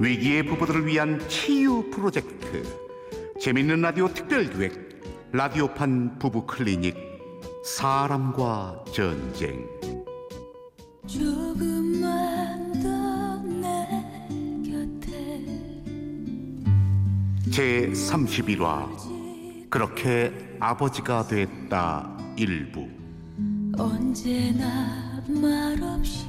위기의 부부들을 위한 치유 프로젝트. 재밌는 라디오 특별기획 라디오판 부부 클리닉 사람과 전쟁. 조금만 더내 곁에. 제 31화. 그렇게 아버지가 됐다 일부 언제나 말없이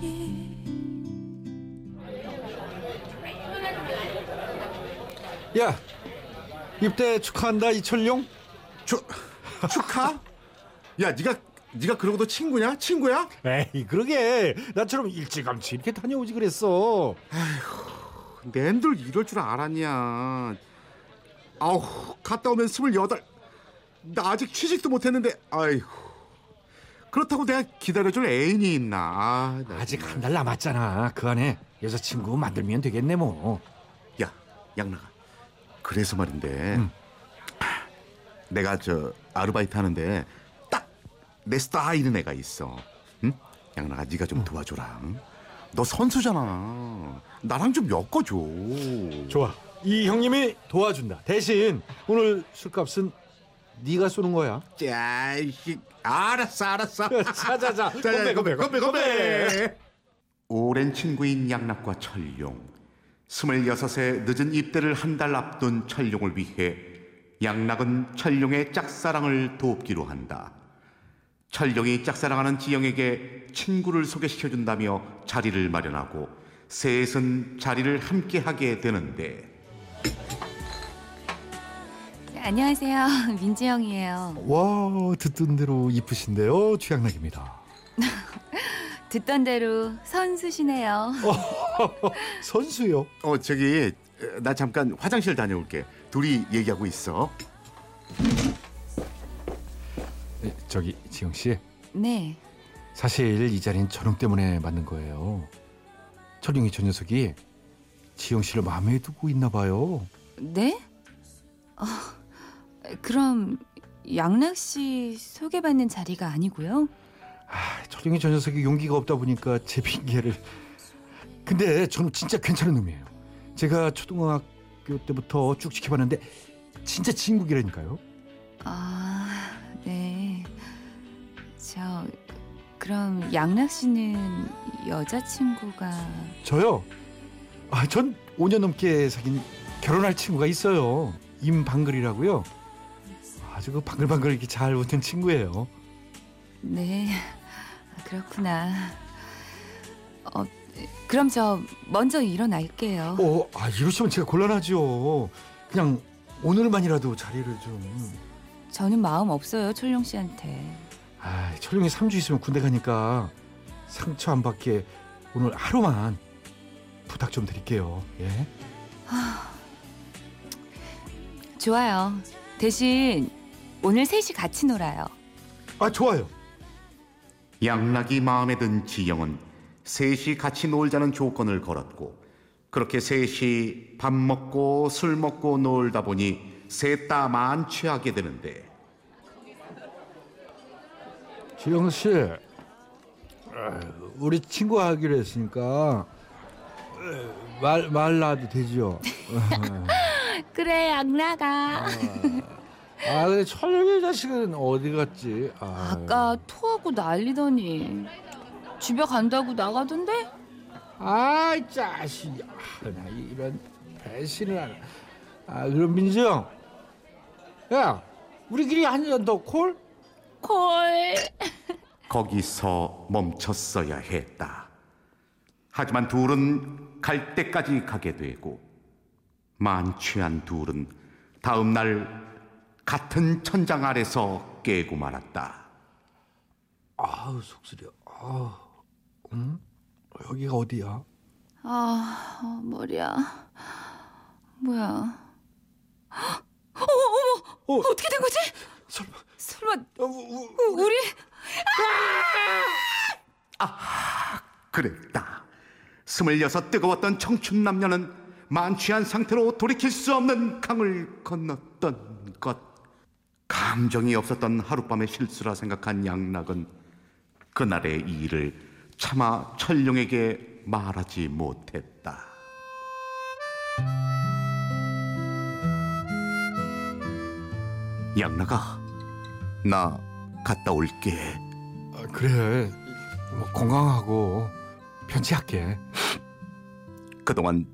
야 입대 축하한다 이철용 축 축하? 야, 네가 네가 그러고도 친구냐? 친구야? 에이 그러게 나처럼 일찌감치 이렇게 다녀오지 그랬어 낸들 이럴 줄 알았냐? 아우, 갔다 오면 스물여덟. 나 아직 취직도 못했는데, 아이고. 그렇다고 내가 기다려줄 애인이 있나? 아, 나 아직. 한 달 남았잖아 그 안에 여자친구 만들면 되겠네 뭐 야, 양나가. 그래서 말인데, 내가 저 아르바이트 하는데 딱 내 스타일인 애가 있어. 응? 양나가 네가 좀 도와줘라. 응? 너 선수잖아. 나랑 좀 엮어줘. 좋아 이 형님이 도와준다 대신 오늘 술값은 네가 쏘는 거야. 자식, 알았어, 알았어. 자자자. 자, 자, 건배, 건배, 건배. 오랜 친구인 양락과 철룡. 스물여섯의 늦은 입대를 한 달 앞둔 철룡을 위해 양락은 철룡의 짝사랑을 돕기로 한다. 철룡이 짝사랑하는 지영에게 친구를 소개시켜준다며 자리를 마련하고 셋은 자리를 함께하게 되는데 안녕하세요. 민지영이에요. 와 듣던 대로 이쁘신데요 최양락입니다 듣던 대로 선수시네요. 선수요 어, 저기, 나 잠깐 화장실 다녀올게. 둘이 얘기하고 있어. 네, 저기 지영 씨 네. 사실 이 자리는 저녁 때문에 만든 거예요. 철용이 저 녀석이 지영 씨를 마음에 두고 있나 봐요. 네? 어, 그럼 양락 씨 소개받는 자리가 아니고요? 아, 철용이 저 녀석이 용기가 없다 보니까 제 핑계를. 근데 저는 진짜 괜찮은 놈이에요. 제가 초등학교 때부터 쭉 지켜봤는데 진짜 진국이라니까요. 아, 네. 저 그럼 양락 씨는 여자친구가 저요. 아, 전 5년 넘게 사귄 결혼할 친구가 있어요. 임방글이라고요. 아주 그 방글방글 이렇게 잘 웃는 친구예요. 네. 그렇구나. 어, 그럼 저 먼저 일어날게요. 어, 아 이러시면 제가 곤란하죠. 그냥 오늘만이라도 자리를 좀. 저는 마음 없어요, 철룡 씨한테. 아, 철룡이 3주 있으면 군대 가니까 상처 안 받게 오늘 하루만 부탁 좀 드릴게요. 예. 좋아요. 대신 오늘 셋이 같이 놀아요. 아, 좋아요. 양락이 마음에 든 지영은 셋이 같이 놀자는 조건을 걸었고 그렇게 셋이 밥 먹고 술 먹고 놀다 보니 셋다 만 취하게 되는데 지영 씨, 우리 친구 하기로 했으니까 말 말라도 되죠. 그래, 양락아. 아, 근데 철룡이 자식은 어디 갔지? 아, 아까 토하고 난리더니 집에 간다고 나가던데? 아이 자식, 아, 나 이런 배신을 하나. 아, 그럼 민지영, 야, 우리끼리 한 잔 더 콜? 콜. 거기서 멈췄어야 했다. 하지만 둘은 갈 때까지 가게 되고 만취한 둘은 다음 날 같은 천장 아래서 깨고 말았다. 아우 속쓰려. 아, 응? 여기가 어디야? 아, 어, 머리야. 뭐야? 어머, 어머, 어. 어떻게 된 거지? 설마, 설마 어, 우, 우, 우리 그랬다. 스물여섯 뜨거웠던 청춘 남녀는 만취한 상태로 돌이킬 수 없는 강을 건넜던 것. 감정이 없었던 하룻밤의 실수라 생각한 양락은 그날의 이 일을 차마 철룡에게 말하지 못했다. 양락아, 나 갔다 올게. 아, 그래. 뭐 건강하고 편치할게. 그동안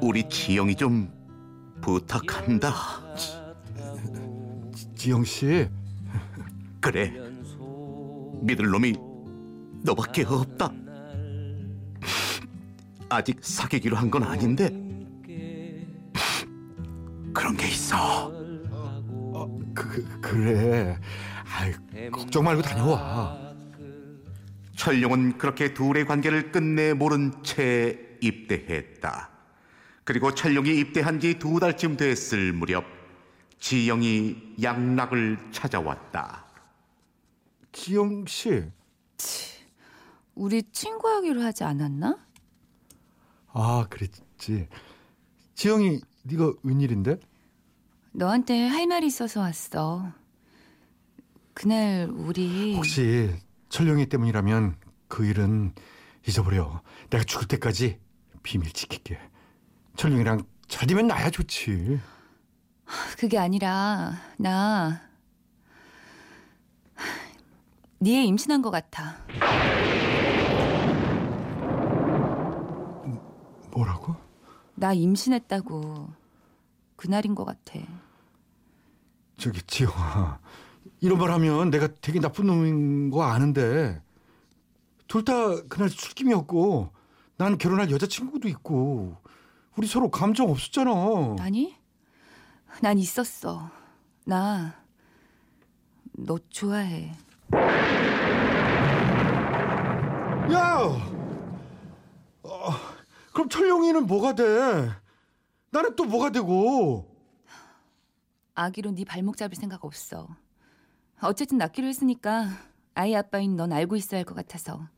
우리 지영이 좀 부탁한다. 지영 씨. 그래. 믿을 놈이 너밖에 없다. 아직 사귀기로 한 건 아닌데 그런 게 있어. 그, 그 그래. 아이, 걱정 말고 다녀와. 철룡은 그렇게 둘의 관계를 끝내 모른 채 입대했다. 그리고 철룡이 입대한 지 두 달쯤 됐을 무렵 지영이 양락을 찾아왔다. 지영 씨. 우리 친구하기로 하지 않았나? 아, 그랬지. 지영이 네가 웬일인데? 너한테 할 말이 있어서 왔어. 그날 우리 혹시 철룡이 때문이라면 그 일은 잊어버려. 내가 죽을 때까지 비밀 지킬게. 철룡이랑 잘 되면 나야 좋지. 그게 아니라 나 니애 임신한 것 같아. 뭐라고? 나 임신했다고 그날인 것 같아. 저기 지영아, 이런 말 하면 내가 되게 나쁜 놈인 거 아는데 둘 다 그날 술김이었고 난 결혼할 여자친구도 있고 우리 서로 감정 없었잖아. 아니? 난 있었어. 나 너 좋아해. 야, 어, 그럼 철룡이는 뭐가 돼? 나는 또 뭐가 되고? 아기로 네 발목 잡을 생각 없어. 어쨌든 낳기로 했으니까 아이 아빠인 넌 알고 있어야 할 것 같아서.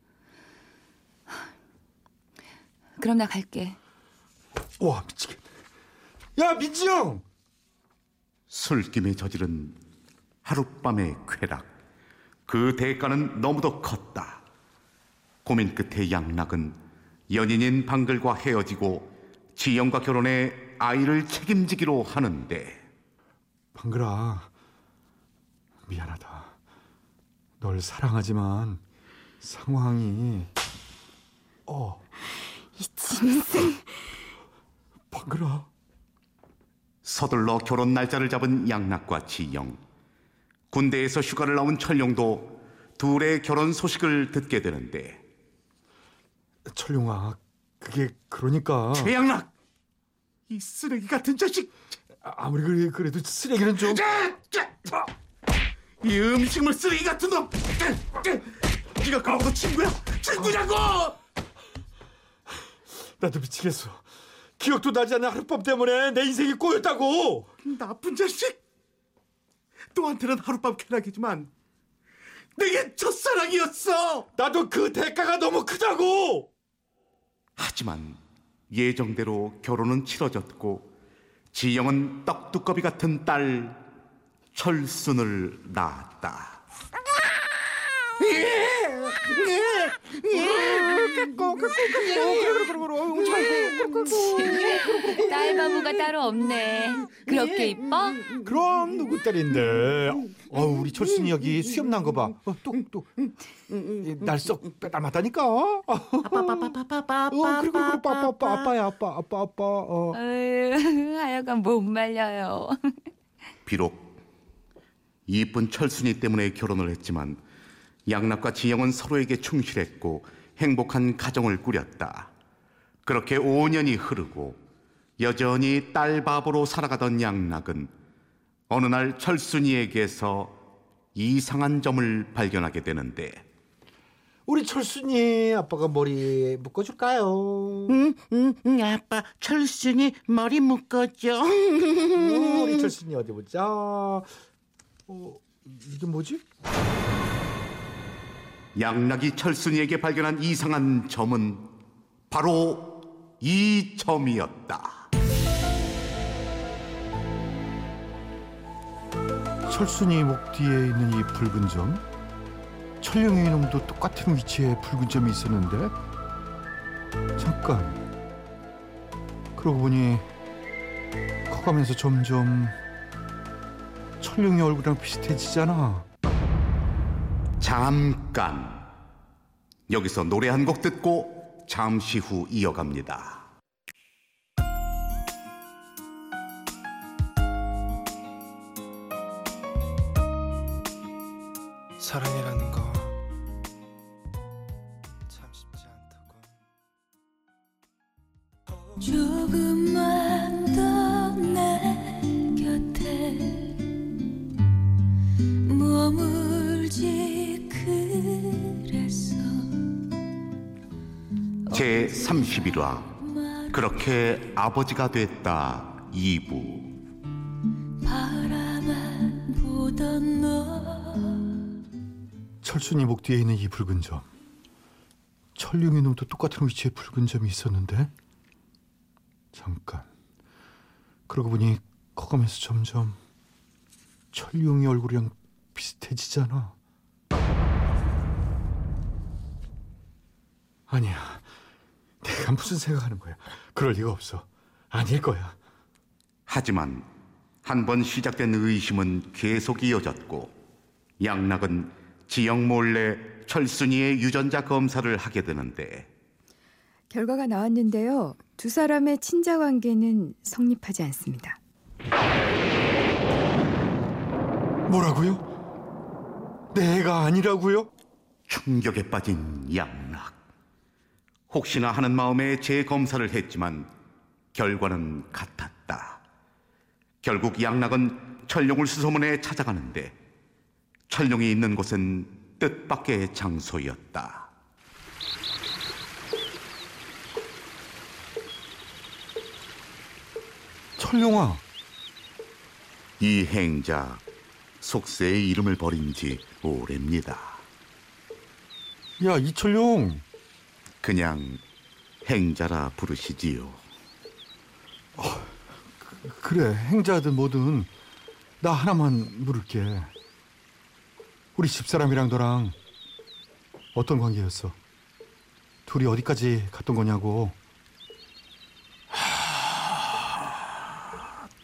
그럼 나 갈게. 와 미치겠네. 야 민지영, 술김에 저지른 하룻밤의 쾌락. 그 대가는 너무도 컸다. 고민 끝에 양락은 연인인 방글과 헤어지고 지영과 결혼해 아이를 책임지기로 하는데 방글아, 미안하다. 널 사랑하지만 상황이 어. 이 짐승. 방글아, 서둘러 결혼 날짜를 잡은 양락과 지영. 군대에서 휴가를 나온 철룡도 둘의 결혼 소식을 듣게 되는데 철룡아, 그게 그러니까 최양락! 이 쓰레기 같은 자식! 아무리 그래 그래도 쓰레기는 좀 이 음식물 쓰레기 같은 놈! 네가 그러고도 친구야? 친구냐고! 나도 미치겠어. 기억도 나지 않는 하룻밤 때문에 내 인생이 꼬였다고. 나쁜 자식! 너한테는 하룻밤 쾌락이지만 내게 첫사랑이었어! 나도 그 대가가 너무 크다고. 하지만 예정대로 결혼은 치러졌고 지영은 떡두꺼비 같은 딸 철순을 낳았다. 딸 바보가 따로 없네. 그렇게 이뻐? 그럼 누구 딸인데? 어, 우리 철순이 여기 수염 난 거 봐. 어, 뚝뚝. 날썩 닮았다니까. 아빠 아빠 아빠 아빠 어, 그리고 그리고 아빠 아빠 아빠야 아빠 아빠 아빠. 어. 아유, 하여간 못 말려요. 비록 이쁜 철순이 때문에 결혼을 했지만 양락과 지영은 서로에게 충실했고 행복한 가정을 꾸렸다. 그렇게 5년이 흐르고 여전히 딸 바보로 살아가던 양락은 어느 날 철순이에게서 이상한 점을 발견하게 되는데 우리 철순이 아빠가 머리 묶어줄까요? 응, 응, 응, 아빠 철순이 머리 묶어줘. 어, 우리 철순이 어디 보자. 어, 이게 뭐지? 양락이 철순이에게 발견한 이상한 점은 바로 이 점이었다. 철순이 목 뒤에 있는 이 붉은 점? 철룡이 놈도 똑같은 위치에 붉은 점이 있었는데? 잠깐. 그러고 보니 커가면서 점점 철룡이 얼굴이랑 비슷해지잖아 잠깐. 여기서 노래 한 곡 듣고 잠시 후 이어갑니다. 사랑이라는 거 참 쉽지 않다고. 조금 31화. 그렇게 아버지가 됐다 2부. 바라만 보던 너 철순이 목 뒤에 있는 이 붉은 점. 철룡이 놈도 똑같은 위치에 붉은 점이 있었는데? 잠깐. 그러고 보니 커가면서 점점 철룡이 얼굴이랑 비슷해지잖아. 아니야 내가 무슨 생각하는 거야 그럴 리가 없어 아닐 거야 하지만 한 번 시작된 의심은 계속 이어졌고 양락은 지영 몰래 철순이의 유전자 검사를 하게 되는데 결과가 나왔는데요. 두 사람의 친자 관계는 성립하지 않습니다. 뭐라고요? 내가 아니라고요? 충격에 빠진 양락. 혹시나 하는 마음에 재검사를 했지만 결과는 같았다. 결국 양락은 철룡을 수소문해 찾아가는데 철룡이 있는 곳은 뜻밖의 장소였다. 철룡아 이 행자 속세의 이름을 버린 지 오래입니다. 야 이철룡 그냥 행자라 부르시지요. 그래 행자든 뭐든 나 하나만 물을게 우리 집사람이랑 너랑 어떤 관계였어? 둘이 어디까지 갔던 거냐고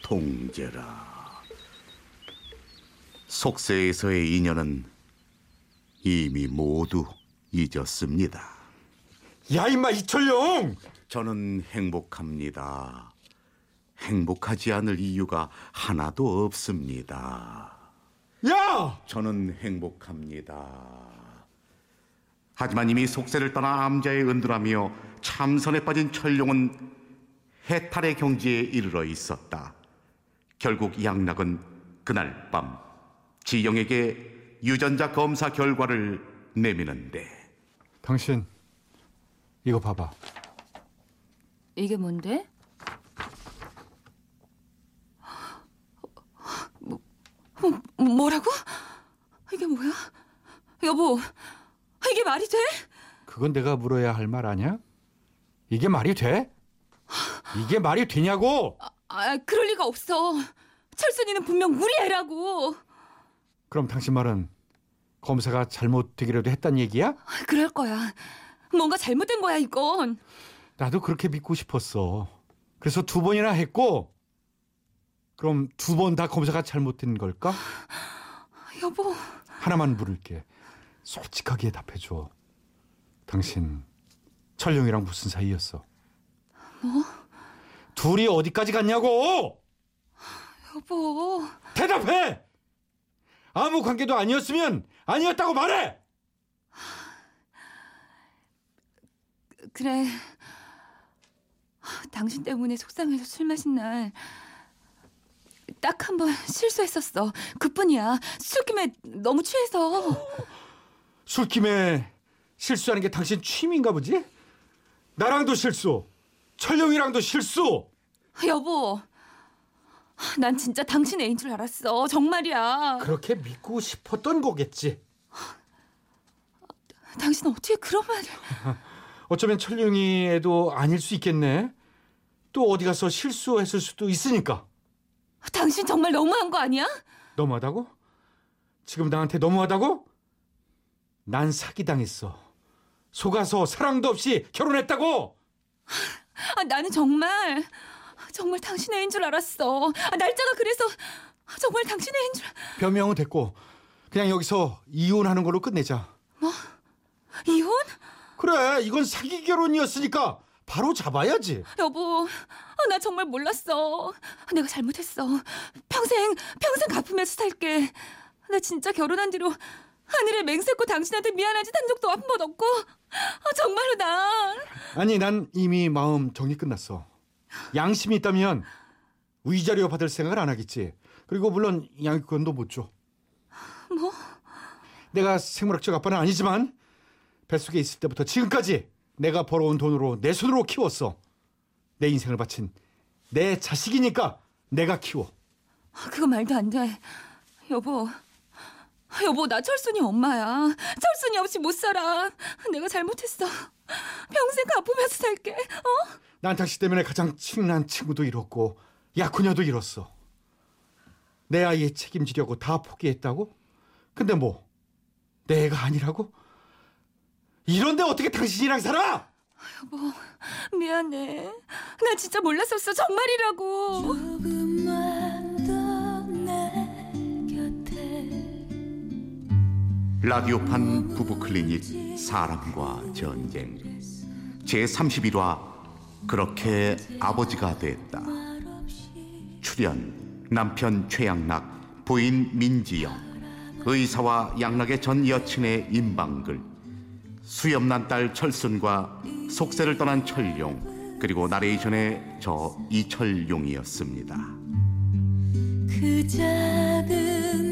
통제라. 속세에서의 인연은 이미 모두 잊었습니다. 야 임마 이철룡 저는 행복합니다. 행복하지 않을 이유가 하나도 없습니다. 야 저는 행복합니다. 하지만 이미 속세를 떠나 암자에 은둔하며 참선에 빠진 철룡은 해탈의 경지에 이르러 있었다. 결국 양락은 그날 밤 지영에게 유전자 검사 결과를 내미는데 당신 이거 봐봐 이게 뭔데? 뭐, 뭐, 뭐라고? 이게 뭐야? 여보, 이게 말이 돼? 그건 내가 물어야 할 말 아니야? 이게 말이 돼? 이게 말이 되냐고 아, 그럴 리가 없어. 철순이는 분명 우리 애라고. 그럼 당신 말은 검사가 잘못되기라도 했단 얘기야? 그럴 거야. 뭔가 잘못된 거야, 이건. 나도 그렇게 믿고 싶었어. 그래서 두 번이나 했고, 그럼 두 번 다 검사가 잘못된 걸까? 여보, 하나만 물을게. 솔직하게 답해줘. 당신 철룡이랑 무슨 사이였어? 뭐? 둘이 어디까지 갔냐고! 여보. 대답해! 아무 관계도 아니었으면 아니었다고 말해! 그래. 당신 때문에 속상해서 술 마신 날. 딱 한 번 실수했었어. 그뿐이야. 술김에 너무 취해서. 술김에 실수하는 게 당신 취미인가 보지? 나랑도 실수, 철룡이랑도 실수. 여보. 난 진짜 당신 애인 줄 알았어. 정말이야. 그렇게 믿고 싶었던 거겠지. 당신 어떻게 그런 말을. 어쩌면 철룡이 애도 아닐 수 있겠네. 또 어디 가서 실수했을 수도 있으니까. 당신 정말 너무한 거 아니야? 너무하다고? 지금 나한테 너무하다고? 난 사기당했어. 속아서 사랑도 없이 결혼했다고. 아, 나는 정말 정말 당신의 애인 줄 알았어. 아, 날짜가 그래서 정말 당신의 애인 줄. 변명은 됐고 그냥 여기서 이혼하는 걸로 끝내자. 이혼? 그래, 이건 사기 결혼이었으니까 바로 잡아야지. 여보, 아, 나 정말 몰랐어. 내가 잘못했어. 평생 평생 갚으면서 살게. 나 진짜 결혼한 뒤로 하늘에 맹세코 당신한테 미안한 짓 한 적도 한 번 없고. 아, 정말로 나. 아니, 난 이미 마음 정리 끝났어. 양심이 있다면 위자료 받을 생각을 안 하겠지. 그리고 물론 양육권도 못 줘. 뭐? 내가 생물학적 아빠는 아니지만 뱃속에 있을 때부터 지금까지 내가 벌어온 돈으로 내 손으로 키웠어. 내 인생을 바친 내 자식이니까 내가 키워. 아, 그거 말도 안 돼. 여보. 아, 여보, 나 철순이 엄마야. 철순이 없이 못 살아. 내가 잘못했어. 평생 갚으면서 살게. 어? 난 당신 때문에 가장 친한 친구도 잃었고 약혼녀도 잃었어. 내 아이의 책임지려고 다 포기했다고? 근데 뭐 내가 아니라고? 이런데 어떻게 당신이랑 살아? 미안해. 나 진짜 몰랐었어. 정말이라고. 조금만 더내 곁에 라디오판 부부 클리닉 사람과 전쟁 제 31화 그렇게 아버지가 됐다 출연 남편 최양락 부인 민지영 의사와 양락의 전 여친의 임방글 수염난 딸 철순과 속세를 떠난 철용 그리고 나레이션의 저 이철용이었습니다. 그 작은